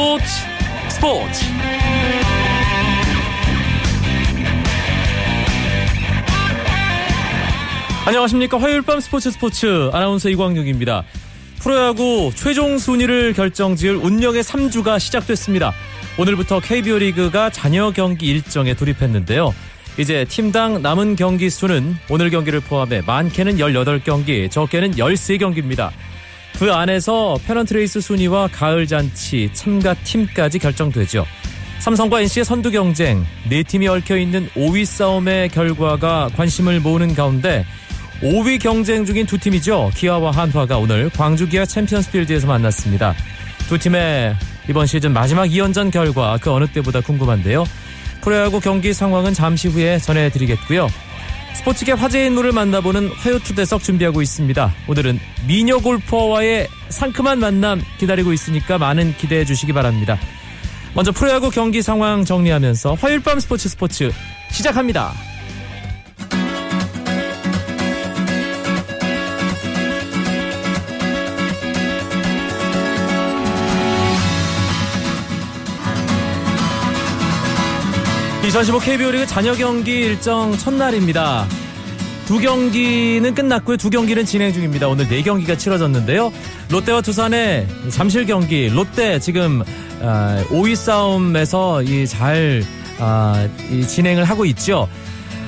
스포츠. 스포츠. 안녕하십니까. 화요일 밤 스포츠 스포츠. 아나운서 이광용입니다. 프로야구 최종 순위를 결정지을 운명의 3주가 시작됐습니다. 오늘부터 KBO 리그가 잔여 경기 일정에 돌입했는데요. 이제 팀당 남은 경기 수는 오늘 경기를 포함해 많게는 18경기 적게는 13경기입니다 그 안에서 페넌트레이스 순위와 가을 잔치 참가 팀까지 결정되죠. 삼성과 NC의 선두 경쟁, 네 팀이 얽혀 있는 5위 싸움의 결과가 관심을 모으는 가운데 5위 경쟁 중인 두 팀이죠. 기아와 한화가 오늘 광주 기아 챔피언스 필드에서 만났습니다. 두 팀의 이번 시즌 마지막 2연전 결과 그 어느 때보다 궁금한데요. 프로야구 경기 상황은 잠시 후에 전해드리겠고요. 스포츠계 화제 인물을 만나보는 화요초대석 준비하고 있습니다. 오늘은 미녀 골퍼와의 상큼한 만남 기다리고 있으니까 많은 기대해 주시기 바랍니다. 먼저 프로야구 경기 상황 정리하면서 화요일 밤 스포츠 스포츠 시작합니다. (2015) KBO 리그 잔여 경기 일정 첫날입니다. 두 경기는 끝났고요. 두 경기는 진행 중입니다. 오늘 네 경기가 치러졌는데요. 롯데와 두산의 잠실 경기. 롯데 지금 5위 아, 싸움에서 잘 아, 진행을 하고 있죠.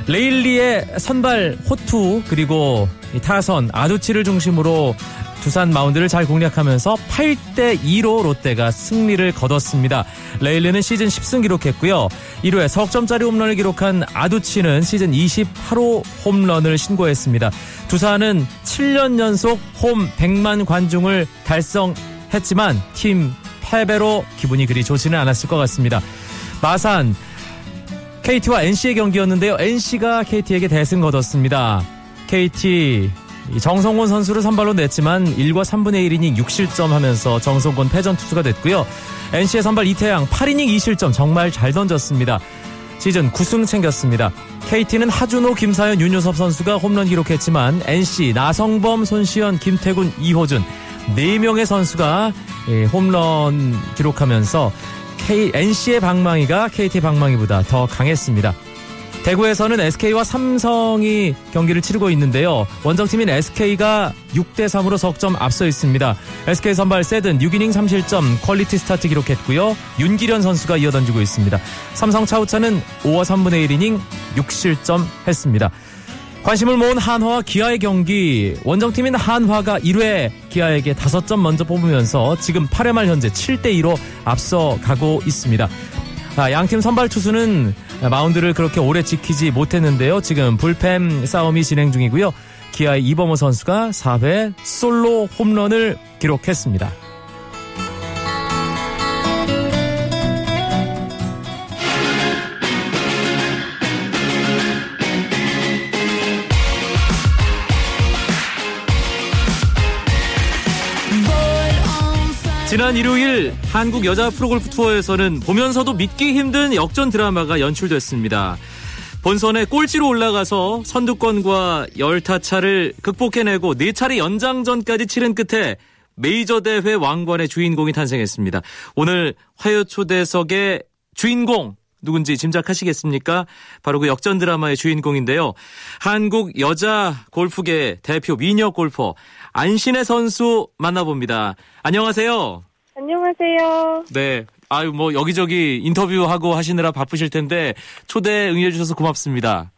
레일리의 선발 호투 그리고 타선 아두치를 중심으로 두산 마운드를 잘 공략하면서 8대 2로 롯데가 승리를 거뒀습니다. 레일리는 시즌 10승 기록했고요. 1호에 석점짜리 홈런을 기록한 아두치는 시즌 28호 홈런을 신고했습니다. 두산은 7년 연속 홈 100만 관중을 달성했지만 팀 패배로 기분이 그리 좋지는 않았을 것 같습니다. 마산 KT와 NC의 경기였는데요. NC가 KT에게 대승 거뒀습니다. KT 정성곤 선수를 선발로 냈지만 1과 3분의 1이닝 6실점 하면서 정성곤 패전 투수가 됐고요. NC의 선발 이태양 8이닝 2실점 정말 잘 던졌습니다. 시즌 9승 챙겼습니다. KT는 하준호, 김사현, 윤효섭 선수가 홈런 기록했지만 NC 나성범, 손시현, 김태군, 이호준 4명의 선수가 예, 홈런 기록하면서 K, NC의 방망이가 KT 방망이보다 더 강했습니다. 대구에서는 SK와 삼성이 경기를 치르고 있는데요. 원정팀인 SK가 6대 3으로 석점 앞서 있습니다. SK 선발 세든 6이닝 3실점 퀄리티 스타트 기록했고요. 윤길현 선수가 이어 던지고 있습니다. 삼성 차우찬은 5와 3분의 1이닝 6실점 했습니다. 관심을 모은 한화와 기아의 경기 원정팀인 한화가 1회 기아에게 5점 먼저 뽑으면서 지금 8회 말 현재 7대 2로 앞서 가고 있습니다. 아, 양팀 선발 투수는 마운드를 그렇게 오래 지키지 못했는데요. 지금 불펜 싸움이 진행 중이고요. 기아의 이범호 선수가 4회 솔로 홈런을 기록했습니다. 지난 일요일 한국 여자 프로골프 투어에서는 보면서도 믿기 힘든 역전 드라마가 연출됐습니다. 본선에 꼴찌로 올라가서 선두권과 열타차를 극복해내고 4차례 연장전까지 치른 끝에 메이저 대회 왕관의 주인공이 탄생했습니다. 오늘 화요 초대석의 주인공 누군지 짐작하시겠습니까? 바로 그 역전 드라마의 주인공인데요. 한국 여자 골프계 대표 미녀 골퍼 안신혜 선수 만나봅니다. 안녕하세요. 안녕하세요. 네. 아유, 뭐, 여기저기 인터뷰하고 하시느라 바쁘실 텐데, 초대 응해 주셔서 고맙습니다.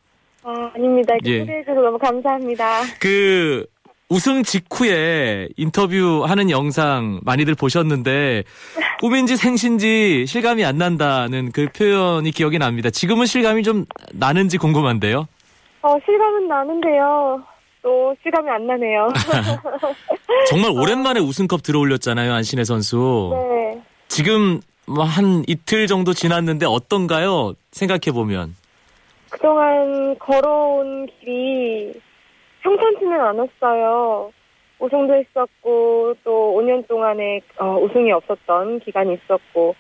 아, 아닙니다. 예. 초대해 주셔서 너무 감사합니다. 그, 우승 직후에 인터뷰하는 영상 많이들 보셨는데, 꿈인지 생신지 실감이 안 난다는 그 표현이 기억이 납니다. 지금은 실감이 좀 나는지 궁금한데요? 어, 실감은 나는데요. 또 실감이 안 나네요. 정말 오랜만에 우승컵 들어올렸잖아요, 안신혜 선수. 네. 지금 뭐한 이틀 정도 지났는데 어떤가요? 생각해 보면. 그동안 걸어온 길이 평탄치는 않았어요. 우승도 했었고 또 5년 동안에 어, 우승이 없었던 기간이 있었고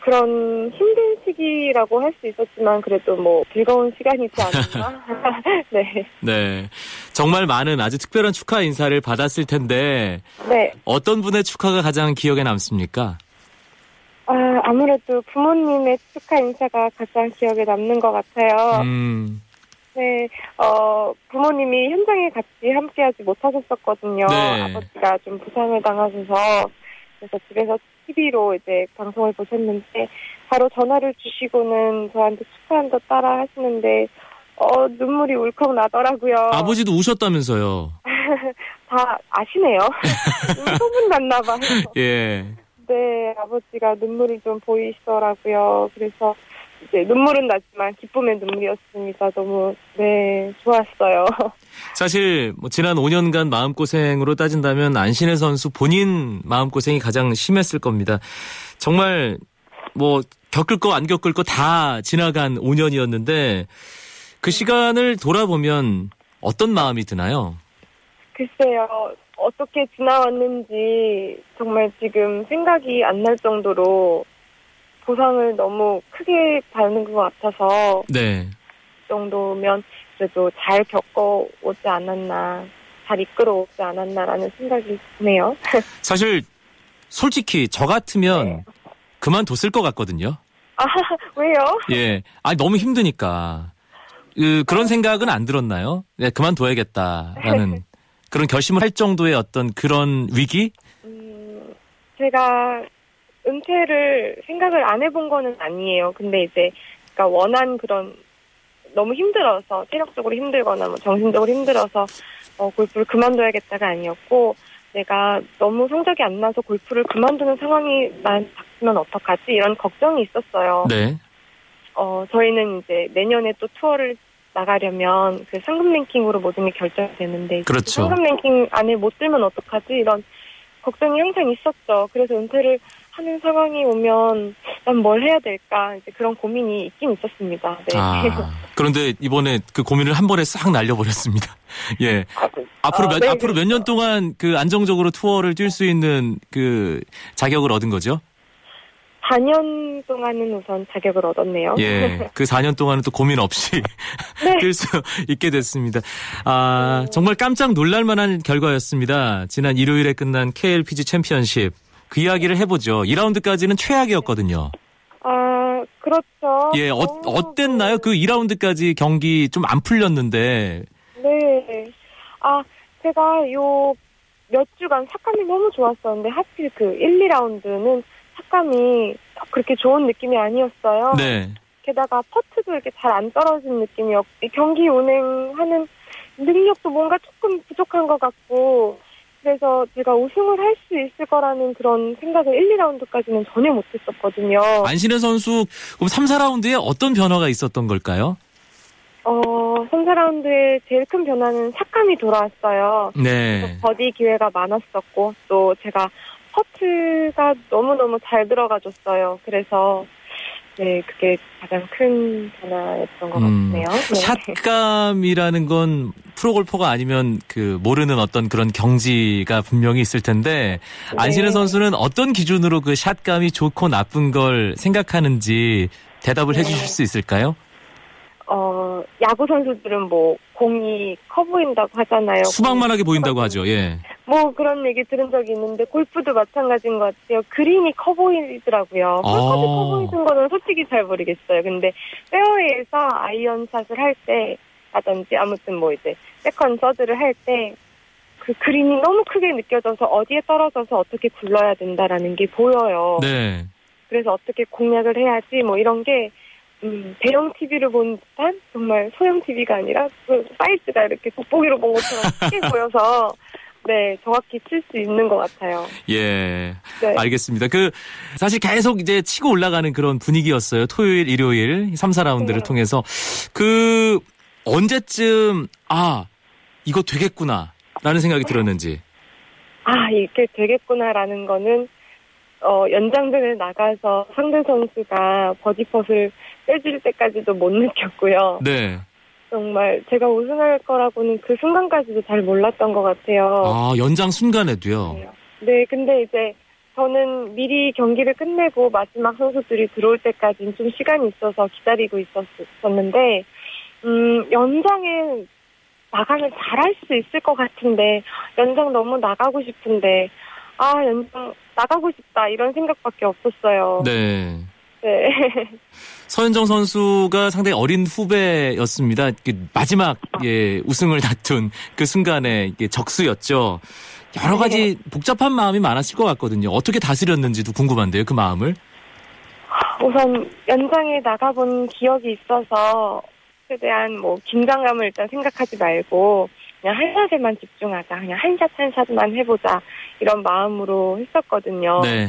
그런 힘든 시기라고 할 수 있었지만 그래도 뭐 즐거운 시간이지 않았나? 네. 네. 정말 많은 아주 특별한 축하 인사를 받았을 텐데 네. 어떤 분의 축하가 가장 기억에 남습니까? 아, 아무래도 부모님의 축하 인사가 가장 기억에 남는 것 같아요. 음, 네, 어, 부모님이 현장에 같이 함께하지 못하셨었거든요. 네. 아버지가 좀 부상을 당하셔서 그래서 집에서 TV로 이제 방송을 보셨는데 바로 전화를 주시고는 저한테 축하한다 따라 하시는데 어 눈물이 울컥 나더라고요. 아버지도 우셨다면서요. 다 아시네요. 소문 났나 봐요. 예. 네, 아버지가 눈물을 좀 보이시더라고요. 그래서 이제 눈물은 났지만 기쁨의 눈물이었습니다. 너무 네 좋았어요. 사실 뭐 지난 5년간 마음고생으로 따진다면 안신혜 선수 본인 마음고생이 가장 심했을 겁니다. 정말 뭐 겪을 거 안 겪을 거 다 지나간 5년이었는데 그 시간을 돌아보면 어떤 마음이 드나요? 글쎄요, 어떻게 지나왔는지 정말 지금 생각이 안 날 정도로 보상을 너무 크게 받는 것 같아서 네. 그 정도면 그래도 잘 겪어오지 않았나, 잘 이끌어오지 않았나라는 생각이 드네요. 사실 솔직히 저 같으면 네. 그만뒀을 것 같거든요. 아, 왜요? 예. 아니 너무 힘드니까. 그, 그런 생각은 안 들었나요? 네, 그만둬야겠다라는 그런 결심을 할 정도의 어떤 그런 위기? 음, 제가 은퇴를 생각을 안 해본 거는 아니에요. 근데 이제, 그러니까 원한 그런, 너무 힘들어서, 체력적으로 힘들거나 뭐 정신적으로 힘들어서, 어, 골프를 그만둬야겠다가 아니었고, 내가 너무 성적이 안 나서 골프를 그만두는 상황이 난 닥치면 어떡하지? 이런 걱정이 있었어요. 네. 어, 저희는 이제 내년에 또 투어를 나가려면 그 상금 랭킹으로 모든 게 결정이 되는데 이제 그 그렇죠. 상금 랭킹 안에 못 들면 어떡하지 이런 걱정이 항상 있었죠. 그래서 은퇴를 하는 상황이 오면 난 뭘 해야 될까 이제 그런 고민이 있긴 있었습니다. 네. 아, 그런데 이번에 그 고민을 한 번에 싹 날려버렸습니다. 예. 앞으로 아, 몇, 네, 앞으로 몇년 그렇죠. 동안 그 안정적으로 투어를 뛸 수 있는 그 자격을 얻은 거죠? 4년 동안은 우선 자격을 얻었네요. 예. 그 4년 동안은 또 고민 없이 네. 뛸수 있게 됐습니다. 아, 정말 깜짝 놀랄 만한 결과였습니다. 지난 일요일에 끝난 KLPG 챔피언십. 그 이야기를 해보죠. 2라운드까지는 최악이었거든요. 아 그렇죠. 예, 어, 어땠나요? 그 2라운드까지 경기 좀 안 풀렸는데. 네. 아, 제가 요 몇 주간 삭감이 너무 좋았었는데 하필 그 1, 2라운드는 삭감이 그렇게 좋은 느낌이 아니었어요. 네. 게다가 퍼트도 이렇게 잘 안 떨어진 느낌이었고 이 경기 운행하는 능력도 뭔가 조금 부족한 것 같고 그래서 제가 우승을 할 수 있을 거라는 그런 생각을 1, 2라운드까지는 전혀 못했었거든요. 안신혜 선수 그럼 3, 4라운드에 어떤 변화가 있었던 걸까요? 어, 3, 4라운드의 제일 큰 변화는 샷감이 돌아왔어요. 네. 버디 기회가 많았었고 또 제가 퍼트가 너무너무 잘 들어가줬어요. 그래서 네 그게 가장 큰 변화였던 것 음, 같네요. 네. 샷감이라는 건 프로골퍼가 아니면 그 모르는 어떤 그런 경지가 분명히 있을 텐데 안신애 네. 선수는 어떤 기준으로 그 샷감이 좋고 나쁜 걸 생각하는지 대답을 네. 해주실 수 있을까요? 어 야구 선수들은 뭐 공이 커 보인다고 하잖아요. 수박만하게 보인다고 하죠. 예. 뭐 그런 얘기 들은 적이 있는데 골프도 마찬가지인 것 같아요. 그린이 커 보이더라고요. 아. 홀까지 커 보이는 거는 솔직히 잘 모르겠어요. 근데 페어웨이에서 아이언샷을 할 때라든지 아무튼 뭐 이제 second third를 할 때 그 그린이 너무 크게 느껴져서 어디에 떨어져서 어떻게 굴러야 된다라는 게 보여요. 네. 그래서 어떻게 공략을 해야지 뭐 이런 게 음, 대형 TV를 본 듯한 정말 소형 TV가 아니라 그 사이즈가 이렇게 돋보기로 본 것처럼 크게 보여서 네 정확히 칠 수 있는 것 같아요. 예. 네. 알겠습니다. 그 사실 계속 이제 치고 올라가는 그런 분위기였어요. 토요일, 일요일 3, 4라운드를 네. 통해서 그 언제쯤 아 이거 되겠구나 라는 생각이 들었는지. 아 이게 되겠구나라는 거는 어 연장전에 나가서 상대 선수가 버디펫을 빼줄 때까지도 못 느꼈고요. 네. 정말 제가 우승할 거라고는 그 순간까지도 잘 몰랐던 것 같아요. 아 연장 순간에도요. 네, 근데 이제 저는 미리 경기를 끝내고 마지막 선수들이 들어올 때까지는 좀 시간이 있어서 기다리고 있었었는데, 음, 연장에 나가면 잘할 수 있을 것 같은데, 연장 너무 나가고 싶은데, 아, 연장 나가고 싶다 이런 생각밖에 없었어요. 네. 네. 서현정 선수가 상당히 어린 후배였습니다. 그 마지막 예, 우승을 다툰 그 순간에 적수였죠. 여러 가지 복잡한 마음이 많았을 것 같거든요. 어떻게 다스렸는지도 궁금한데요, 그 마음을. 우선 연장에 나가본 기억이 있어서 최대한 뭐 긴장감을 일단 생각하지 말고 그냥 한 샷에만 집중하자. 그냥 한 샷 한 샷만 해보자. 이런 마음으로 했었거든요. 네.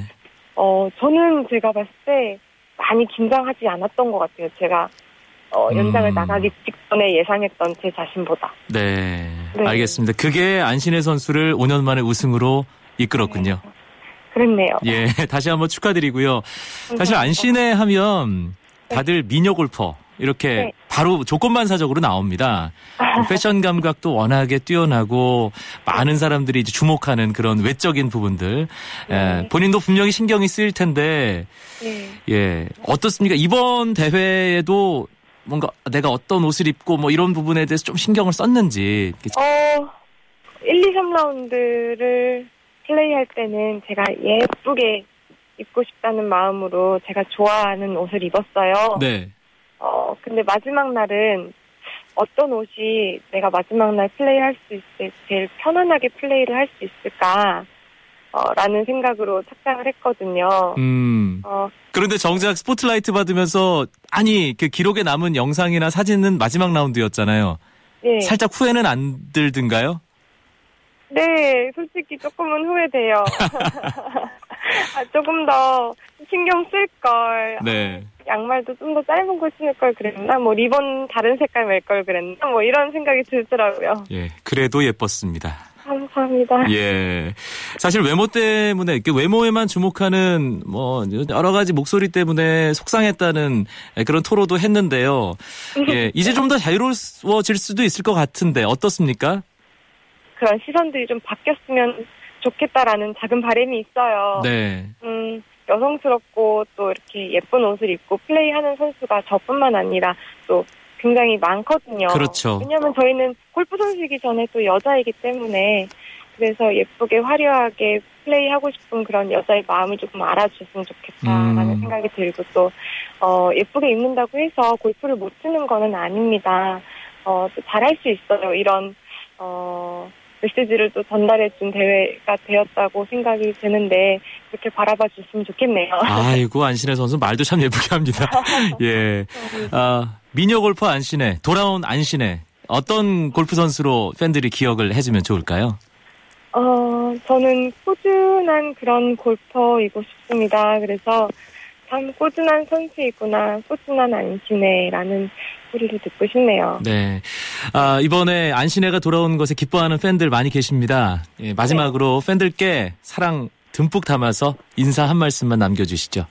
어, 저는 제가 봤을 때 많이 긴장하지 않았던 것 같아요. 제가 어, 연장을 음. 나가기 직전에 예상했던 제 자신보다. 네. 네. 알겠습니다. 그게 안신혜 선수를 5년 만에 우승으로 이끌었군요. 그랬네요. 예, 다시 한번 축하드리고요. 사실 안신혜 하면 다들 미녀 골퍼 이렇게 네. 바로 조건반사적으로 나옵니다. 뭐 패션 감각도 워낙에 뛰어나고 많은 사람들이 이제 주목하는 그런 외적인 부분들. 예, 네. 본인도 분명히 신경이 쓰일 텐데 네. 예, 어떻습니까? 이번 대회에도 뭔가 내가 어떤 옷을 입고 뭐 이런 부분에 대해서 좀 신경을 썼는지 어, 1, 2, 3라운드를 플레이할 때는 제가 예쁘게 입고 싶다는 마음으로 제가 좋아하는 옷을 입었어요. 네. 어, 근데 마지막 날은 어떤 옷이 내가 마지막 날 플레이할 수 있을 제일 편안하게 플레이를 할 수 있을까? 어, 라는 생각으로 착장을 했거든요. 음. 어, 그런데 정작 스포트라이트 받으면서 아니 그 기록에 남은 영상이나 사진은 마지막 라운드였잖아요. 네. 살짝 후회는 안 들든가요? 네, 솔직히 조금은 후회돼요. 아, 조금 더 신경 쓸 걸. 네. 양말도 좀 더 짧은 거 신을 걸 그랬나? 뭐 리본 다른 색깔 멜걸 그랬나? 뭐 이런 생각이 들더라고요. 예, 그래도 예뻤습니다. 감사합니다. 예. 사실 외모 때문에 외모에만 주목하는 뭐 여러 가지 목소리 때문에 속상했다는 그런 토로도 했는데요. 예, 이제 좀 더 자유로워질 수도 있을 것 같은데 어떻습니까? 그런 시선들이 좀 바뀌었으면 좋겠다라는 작은 바람이 있어요. 네. 음, 여성스럽고 또 이렇게 예쁜 옷을 입고 플레이하는 선수가 저뿐만 아니라 또 굉장히 많거든요. 그렇죠. 왜냐하면 저희는 골프 선수이기 전에 또 여자이기 때문에 그래서 예쁘게 화려하게 플레이하고 싶은 그런 여자의 마음을 조금 알아줬으면 좋겠다라는 음. 생각이 들고 또 어, 예쁘게 입는다고 해서 골프를 못 치는 거는 아닙니다. 어, 또 잘할 수 있어요. 이런 어, 메시지를 또 전달해준 대회가 되었다고 생각이 드는데 그렇게 바라봐 줬으면 좋겠네요. 아이고 안신혜 선수 말도 참 예쁘게 합니다. 예. 아, 미녀 골퍼 안신혜, 돌아온 안신혜. 어떤 골프 선수로 팬들이 기억을 해주면 좋을까요? 어, 저는 꾸준한 그런 골퍼이고 싶습니다. 그래서 참 꾸준한 선수이구나, 꾸준한 안신혜라는 소리를 듣고 싶네요. 네. 아, 이번에 안신혜가 돌아온 것에 기뻐하는 팬들 많이 계십니다. 예, 마지막으로 팬들께 사랑 듬뿍 담아서 인사 한 말씀만 남겨주시죠.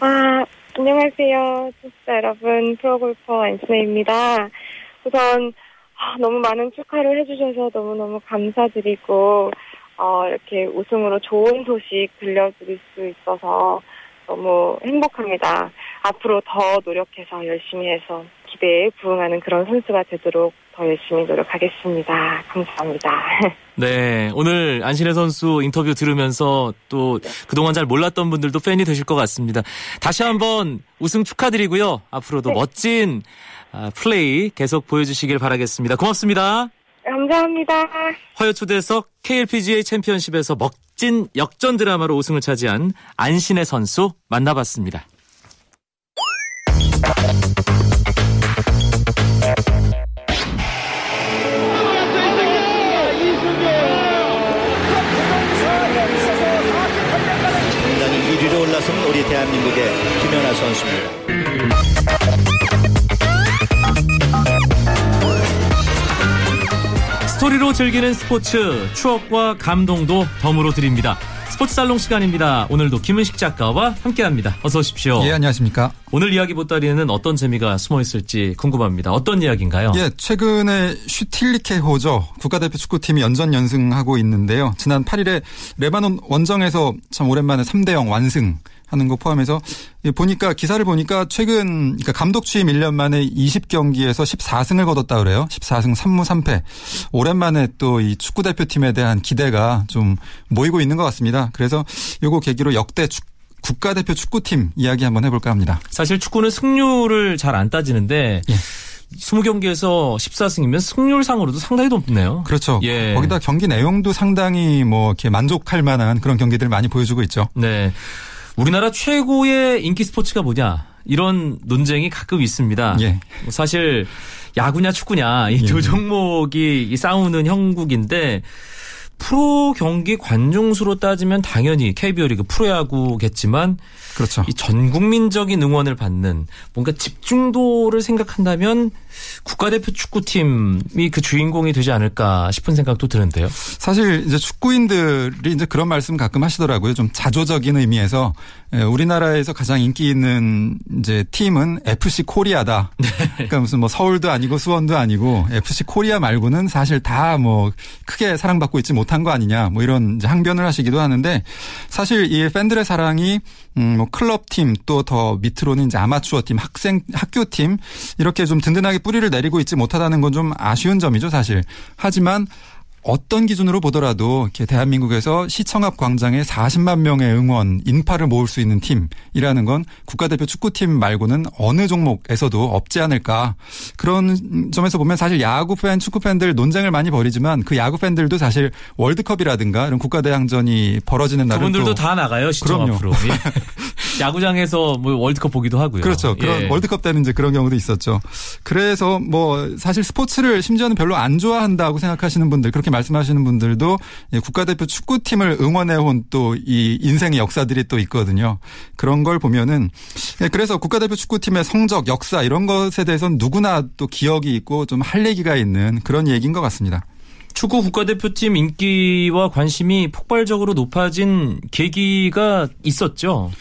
아, 안녕하세요. 청취자 여러분, 프로골퍼 안신혜입니다. 우선, 아, 너무 많은 축하를 해주셔서 너무너무 감사드리고, 어, 이렇게 우승으로 좋은 소식 들려드릴 수 있어서 너무 행복합니다. 앞으로 더 노력해서 열심히 해서 기대에 부응하는 그런 선수가 되도록 더 열심히 노력하겠습니다. 감사합니다. 네. 오늘 안신혜 선수 인터뷰 들으면서 또 그동안 잘 몰랐던 분들도 팬이 되실 것 같습니다. 다시 한번 우승 축하드리고요. 앞으로도 네. 멋진 아, 플레이 계속 보여주시길 바라겠습니다. 고맙습니다. 감사합니다. 화요 초대석 KLPGA 챔피언십에서 멋진 역전 드라마로 우승을 차지한 안신혜 선수 만나봤습니다. 당장이 1위로 올라선 우리 대한민국의 김연아 선수입니다. 즐기는 스포츠 추억과 감동도 덤으로 드립니다. 스포츠 살롱 시간입니다. 오늘도 김은식 작가와 함께합니다. 어서 오십시오. 예, 안녕하십니까. 오늘 이야기 보따리에는 어떤 재미가 숨어 있을지 궁금합니다. 어떤 이야기인가요? 예, 최근에 슈틸리케 호죠. 국가대표 축구팀이 연전 연승하고 있는데요. 지난 8일에 레바논 원정에서 참 오랜만에 3대 0 완승 하는 거 포함해서 보니까 기사를 보니까 최근 그러니까 감독 취임 1년 만에 20경기에서 14승을 거뒀다 그래요. 14승 3무 3패. 오랜만에 또 이 축구 대표팀에 대한 기대가 좀 모이고 있는 것 같습니다. 그래서 요거 계기로 역대 축 국가대표 축구팀 이야기 한번 해볼까 합니다. 사실 축구는 승률을 잘 안 따지는데 예. 20경기에서 14승이면 승률상으로도 상당히 높네요. 그렇죠. 예. 거기다 경기 내용도 상당히 뭐 이렇게 만족할 만한 그런 경기들 많이 보여주고 있죠. 네. 우리나라 최고의 인기 스포츠가 뭐냐 이런 논쟁이 가끔 있습니다. 예. 사실 야구냐 축구냐 이두 예. 종목이 싸우는 형국인데 프로 경기 관중수로 따지면 당연히 KBO 리그 프로야구겠지만 그렇죠. 이 전 국민적인 응원을 받는 뭔가 집중도를 생각한다면 국가대표 축구팀이 그 주인공이 되지 않을까 싶은 생각도 드는데요. 사실 이제 축구인들이 이제 그런 말씀 가끔 하시더라고요. 좀 자조적인 의미에서 예, 우리나라에서 가장 인기 있는 이제 팀은 FC 코리아다. 네. 그러니까 무슨 뭐 서울도 아니고 수원도 아니고 FC 코리아 말고는 사실 다 뭐 크게 사랑받고 있지 못한 거 아니냐. 뭐 이런 항변을 하시기도 하는데 사실 이 팬들의 사랑이 음, 뭐 클럽 팀 또 더 밑으로는 이제 아마추어 팀, 학생 학교 팀 이렇게 좀 든든하게 뿌리를 내리고 있지 못하다는 건 좀 아쉬운 점이죠, 사실. 하지만 어떤 기준으로 보더라도 이렇게 대한민국에서 시청 앞 광장에 40만 명의 응원 인파를 모을 수 있는 팀이라는 건 국가대표 축구팀 말고는 어느 종목에서도 없지 않을까 그런 점에서 보면 사실 야구 팬, 축구 팬들 논쟁을 많이 벌이지만 그 야구 팬들도 사실 월드컵이라든가 이런 국가대항전이 벌어지는 날은 그분들도 다 나가요 시청 그럼요. 앞으로 예. 야구장에서 뭐 월드컵 보기도 하고요. 그렇죠. 그런 예. 월드컵 때는 이제 그런 경우도 있었죠. 그래서 뭐 사실 스포츠를 심지어는 별로 안 좋아한다고 생각하시는 분들 그렇게 말씀하시는 분들도 국가대표 축구팀을 응원해온 또 이 인생의 역사들이 또 있거든요. 그런 걸 보면은 예, 그래서 국가대표 축구팀의 성적, 역사 이런 것에 대해서는 누구나 또 기억이 있고 좀 할 얘기가 있는 그런 얘기인 것 같습니다. 축구 국가대표팀 인기와 관심이 폭발적으로 높아진 계기가 있었죠.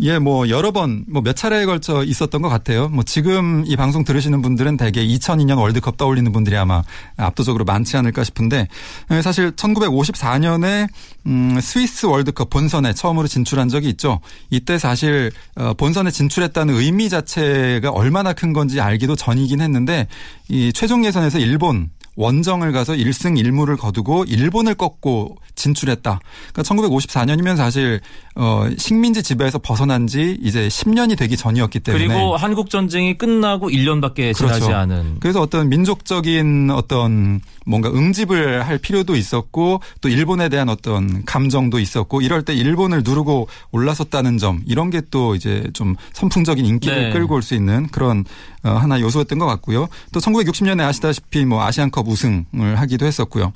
예, 뭐 여러 번, 뭐 몇 차례에 걸쳐 있었던 것 같아요. 뭐 지금 이 방송 들으시는 분들은 대개 2002년 월드컵 떠올리는 분들이 아마 압도적으로 많지 않을까 싶은데 예, 사실 1954년에 음 스위스 월드컵 본선에 처음으로 진출한 적이 있죠. 이때 사실 어, 본선에 진출했다는 의미 자체가 얼마나 큰 건지 알기도 전이긴 했는데 이 최종 예선에서 일본 원정을 가서 1승 1무를 거두고 일본을 꺾고 진출했다. 그러니까 1954년이면 사실 어 식민지 지배에서 벗어난 지 이제 10년이 되기 전이었기 때문에 그리고 한국 전쟁이 끝나고 1년밖에 지나지 그렇죠. 않은 그래서 어떤 민족적인 어떤 뭔가 응집을 할 필요도 있었고 또 일본에 대한 어떤 감정도 있었고 이럴 때 일본을 누르고 올라섰다는 점 이런 게 또 이제 좀 선풍적인 인기를 네. 끌고 올 수 있는 그런 어, 하나 요소였던 것 같고요. 또 1960년에 아시다시피 뭐 아시안컵 우승을 하기도 했었고요.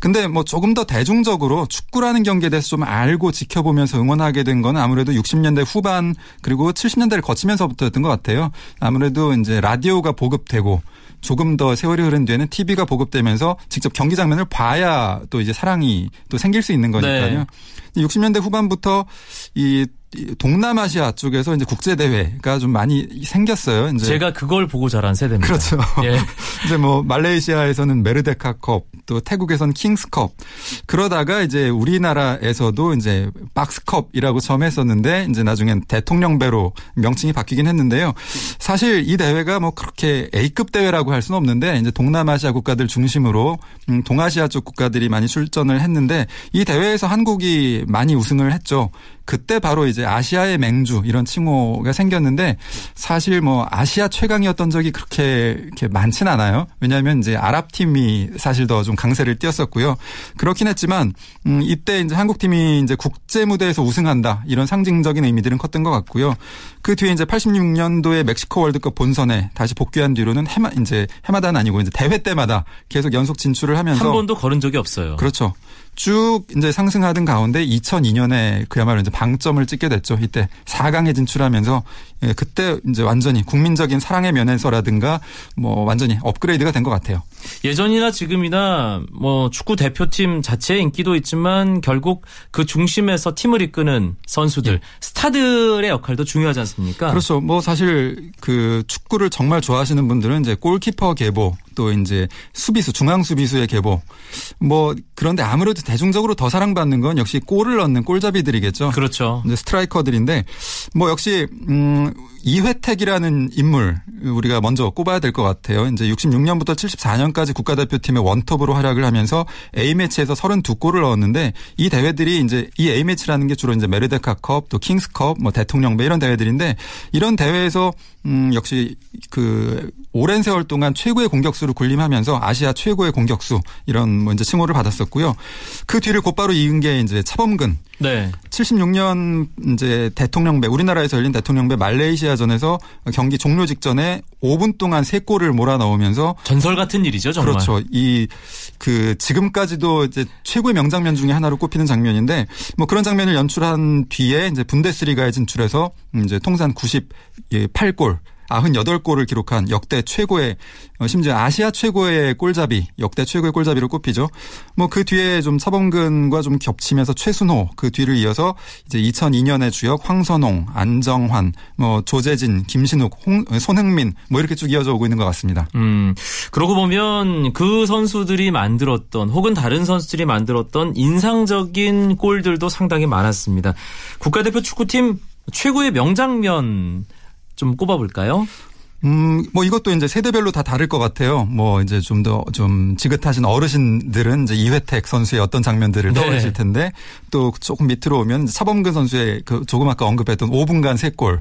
근데 뭐 조금 더 대중적으로 축구라는 경기에 대해서 좀 알고 지켜보면서 응원하게 된건 아무래도 60년대 후반 그리고 70년대를 거치면서부터였던 것 같아요. 아무래도 이제 라디오가 보급되고 조금 더 세월이 흐른 뒤에는 TV가 보급되면서 직접 경기 장면을 봐야 또 이제 사랑이 또 생길 수 있는 거니까요. 네. 60년대 후반부터 이 동남아시아 쪽에서 이제 국제 대회가 좀 많이 생겼어요. 이제 제가 그걸 보고 자란 세대입니다. 그렇죠. 예. 이제 뭐 말레이시아에서는 메르데카컵, 또 태국에서는 킹스컵. 그러다가 이제 우리나라에서도 이제 박스컵이라고 처음 했었는데 이제 나중엔 대통령 배로 명칭이 바뀌긴 했는데요. 사실 이 대회가 뭐 그렇게 A급 대회라고 할 수는 없는데 이제 동남아시아 국가들 중심으로 음, 동아시아 쪽 국가들이 많이 출전을 했는데 이 대회에서 한국이 많이 우승을 했죠. 그때 바로 이제 아시아의 맹주 이런 칭호가 생겼는데 사실 뭐 아시아 최강이었던 적이 그렇게 이렇게 많진 않아요. 왜냐하면 이제 아랍 팀이 사실 더 좀 강세를 띄었었고요. 그렇긴 했지만 음 이때 이제 한국 팀이 이제 국제 무대에서 우승한다 이런 상징적인 의미들은 컸던 것 같고요. 그 뒤에 이제 86년도에 멕시코 월드컵 본선에 다시 복귀한 뒤로는 해마 이제 해마다는 아니고 이제 대회 때마다 계속 연속 진출을 하면서 한 번도 걸은 적이 없어요. 그렇죠. 쭉 이제 상승하던 가운데 2002년에 그야말로 이제 방점을 찍게 됐죠. 이때 4강에 진출하면서 예, 그때 이제 완전히 국민적인 사랑의 면에서라든가 뭐 완전히 업그레이드가 된 것 같아요. 예전이나 지금이나 뭐 축구 대표팀 자체의 인기도 있지만 결국 그 중심에서 팀을 이끄는 선수들, 스타들의 역할도 중요하지 않습니까? 그렇죠. 뭐 사실 그 축구를 정말 좋아하시는 분들은 이제 골키퍼 계보 또 이제 수비수 중앙 수비수의 계보 뭐 그런데 아무래도 대중적으로 더 사랑받는 건 역시 골을 넣는 골잡이들이겠죠. 그렇죠. 이제 스트라이커들인데 뭐 역시 음 이회택이라는 인물 우리가 먼저 꼽아야 될 것 같아요. 이제 66년부터 74년까지 국가대표팀의 원톱으로 활약을 하면서 A매치에서 32골을 넣었는데 이 대회들이 이제 이 A매치라는 게 주로 이제 메르데카컵 또 킹스컵 뭐 대통령배 이런 대회들인데 이런 대회에서 음 역시 그 오랜 세월 동안 최고의 공격수 로 군림하면서 아시아 최고의 공격수 이런 뭐 이제 칭호를 받았었고요. 그 뒤를 곧바로 이은 게 이제 차범근 네. 76년 이제 대통령배 우리나라에서 열린 대통령배 말레이시아전에서 경기 종료 직전에 5분 동안 3골을 몰아 넣으면서 전설 같은 일이죠, 정말. 그렇죠. 이 그 지금까지도 이제 최고의 명장면 중에 하나로 꼽히는 장면인데 뭐 그런 장면을 연출한 뒤에 이제 분데스리가에 진출해서 이제 통산 98골 98골을 기록한 역대 최고의 어, 심지어 아시아 최고의 골잡이 역대 최고의 골잡이로 꼽히죠. 뭐 그 뒤에 좀 차범근과 좀 겹치면서 최순호 그 뒤를 이어서 이제 2002년의 주역 황선홍, 안정환, 뭐 조재진, 김신욱, 홍, 손흥민 뭐 이렇게 쭉 이어져 오고 있는 것 같습니다. 음, 그러고 보면 그 선수들이 만들었던 혹은 다른 선수들이 만들었던 인상적인 골들도 상당히 많았습니다. 국가대표 축구팀 최고의 명장면 좀 꼽아볼까요? 음, 뭐 이것도 이제 세대별로 다 다를 것 같아요. 뭐 이제 좀 더좀 지긋하신 어르신들은 이제 이회택 선수의 어떤 장면들을 네. 떠올리실 텐데 또 조금 밑으로 오면 차범근 선수의 그 조금 아까 언급했던 5분간 3골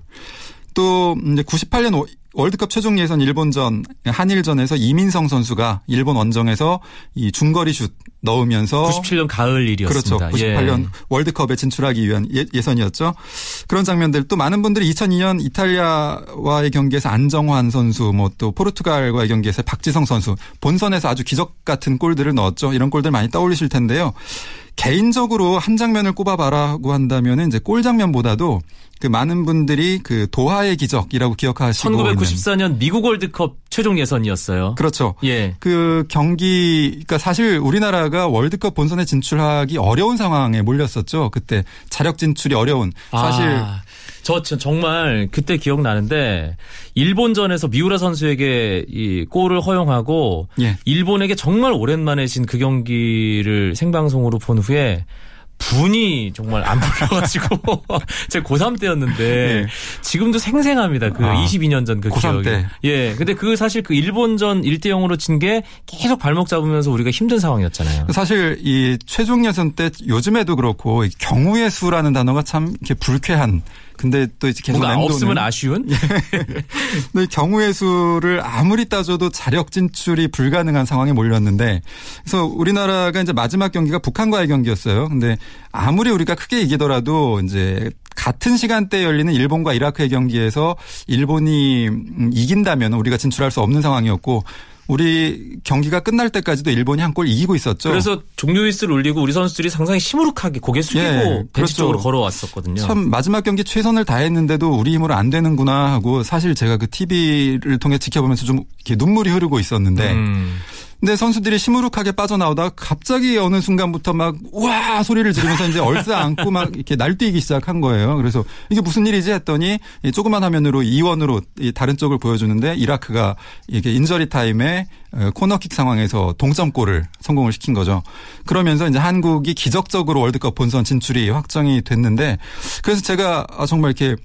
또 이제 98년 오- 월드컵 최종 예선 일본전 한일전에서 이민성 선수가 일본 원정에서 이 중거리 슛 넣으면서 97년 가을 일이었습니다. 그렇죠. 98년 예. 월드컵에 진출하기 위한 예, 예선이었죠. 그런 장면들 또 많은 분들이 2002년 이탈리아와의 경기에서 안정환 선수 뭐 또 포르투갈과의 경기에서 박지성 선수 본선에서 아주 기적 같은 골들을 넣었죠. 이런 골들 많이 떠올리실 텐데요. 개인적으로 한 장면을 꼽아봐라고 한다면 이제 골 장면보다도 그 많은 분들이 그 도하의 기적이라고 기억하시고 있는 1994년 미국 월드컵 최종 예선이었어요. 그렇죠. 예. 그 경기, 그러니까 사실 우리나라가 월드컵 본선에 진출하기 어려운 상황에 몰렸었죠. 그때 자력 진출이 어려운. 사실 아, 저, 저 정말 그때 기억나는데 일본전에서 미우라 선수에게 이 골을 허용하고 예. 일본에게 정말 오랜만에 진 그 경기를 생방송으로 본 후에 분이 정말 안 풀려가지고 제가 고3 때였는데 네. 지금도 생생합니다. 그 아, 22년 전그 고3 기억이. 때. 예. 근데 그 사실 그 일본전 1대 0으로 진 게 계속 발목 잡으면서 우리가 힘든 상황이었잖아요. 사실 이 최종 예선 때 요즘에도 그렇고 이 경우의 수라는 단어가 참 이렇게 불쾌한. 근데 또 이제 계속 뭔가 맴도는 없으면 아쉬운? 근데 경우의 수를 아무리 따져도 자력 진출이 불가능한 상황에 몰렸는데 그래서 우리나라가 이제 마지막 경기가 북한과의 경기였어요. 근데 아무리 우리가 크게 이기더라도 이제 같은 시간대에 열리는 일본과 이라크의 경기에서 일본이 음, 이긴다면 우리가 진출할 수 없는 상황이었고 우리 경기가 끝날 때까지도 일본이 한 골 이기고 있었죠. 그래서 종료 휘스를 울리고 우리 선수들이 상당히 시무룩하게 고개 숙이고 예, 벤치 그렇죠. 쪽으로 걸어왔었거든요. 참 마지막 경기 최선을 다했는데도 우리 힘으로 안 되는구나 하고 사실 제가 그 TV를 통해 지켜보면서 좀 이렇게 눈물이 흐르고 있었는데 음. 근데 선수들이 시무룩하게 빠져나오다가 갑자기 어느 순간부터 막 우와 소리를 지르면서 이제 얼싸 안고 막 이렇게 날뛰기 시작한 거예요. 그래서 이게 무슨 일이지 했더니 이 조그만 화면으로 이원으로 이 다른 쪽을 보여주는데 이라크가 이게 인저리 타임에 어, 코너킥 상황에서 동점골을 성공을 시킨 거죠. 그러면서 이제 한국이 기적적으로 월드컵 본선 진출이 확정이 됐는데 그래서 제가 아, 정말 이렇게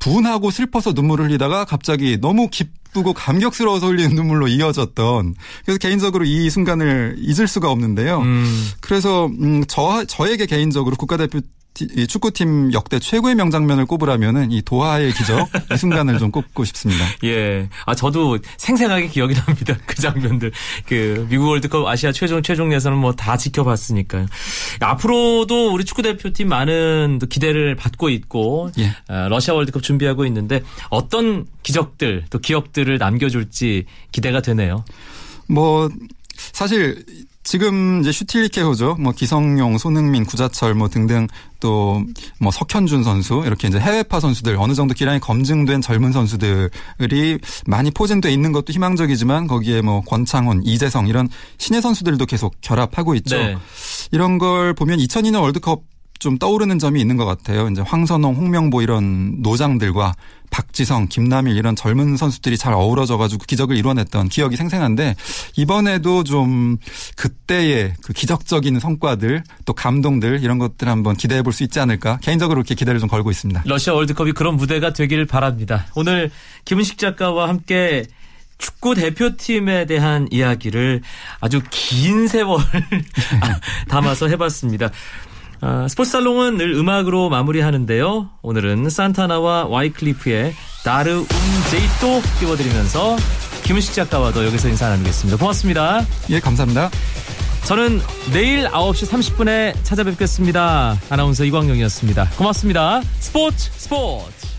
분하고 슬퍼서 눈물을 흘리다가 갑자기 너무 기쁘고 감격스러워서 흘리는 눈물로 이어졌던 그래서 개인적으로 이 순간을 잊을 수가 없는데요. 음. 그래서 음, 저 저에게 개인적으로 국가대표 티- 이 축구팀 역대 최고의 명장면을 꼽으라면은 이 도하의 기적 이 순간을 좀 꼽고 싶습니다. 예. 아, 저도 생생하게 기억이 납니다. 그 장면들. 그, 미국 월드컵 아시아 최종, 최종 예선은 뭐 다 지켜봤으니까요. 앞으로도 우리 축구 대표팀 많은 또 기대를 받고 있고, 예. 어, 러시아 월드컵 준비하고 있는데 어떤 기적들, 또 기억들을 남겨줄지 기대가 되네요. 뭐 사실 지금 이제 슈틸리케호죠. 뭐 기성용, 손흥민, 구자철 뭐 등등 또 뭐 석현준 선수 이렇게 이제 해외파 선수들 어느 정도 기량이 검증된 젊은 선수들이 많이 포진돼 있는 것도 희망적이지만 거기에 뭐 권창훈, 이재성 이런 신예 선수들도 계속 결합하고 있죠. 네. 이런 걸 보면 2002년 월드컵 좀 떠오르는 점이 있는 것 같아요. 이제 황선홍, 홍명보 이런 노장들과 박지성, 김남일 이런 젊은 선수들이 잘 어우러져가지고 기적을 이뤄냈던 기억이 생생한데 이번에도 좀 그때의 그 기적적인 성과들 또 감동들 이런 것들 한번 기대해 볼 수 있지 않을까 개인적으로 그렇게 기대를 좀 걸고 있습니다. 러시아 월드컵이 그런 무대가 되기를 바랍니다. 오늘 김은식 작가와 함께 축구 대표팀에 대한 이야기를 아주 긴 세월 담아서 해봤습니다. 아, 스포츠 살롱은 늘 음악으로 마무리하는데요. 오늘은 산타나와 와이클리프의 다르 움제이또 띄워드리면서 김은식 작가와도 여기서 인사 나누겠습니다. 고맙습니다. 예, 감사합니다. 저는 내일 9시 30분에 찾아뵙겠습니다. 아나운서 이광용이었습니다. 고맙습니다. 스포츠 스포츠.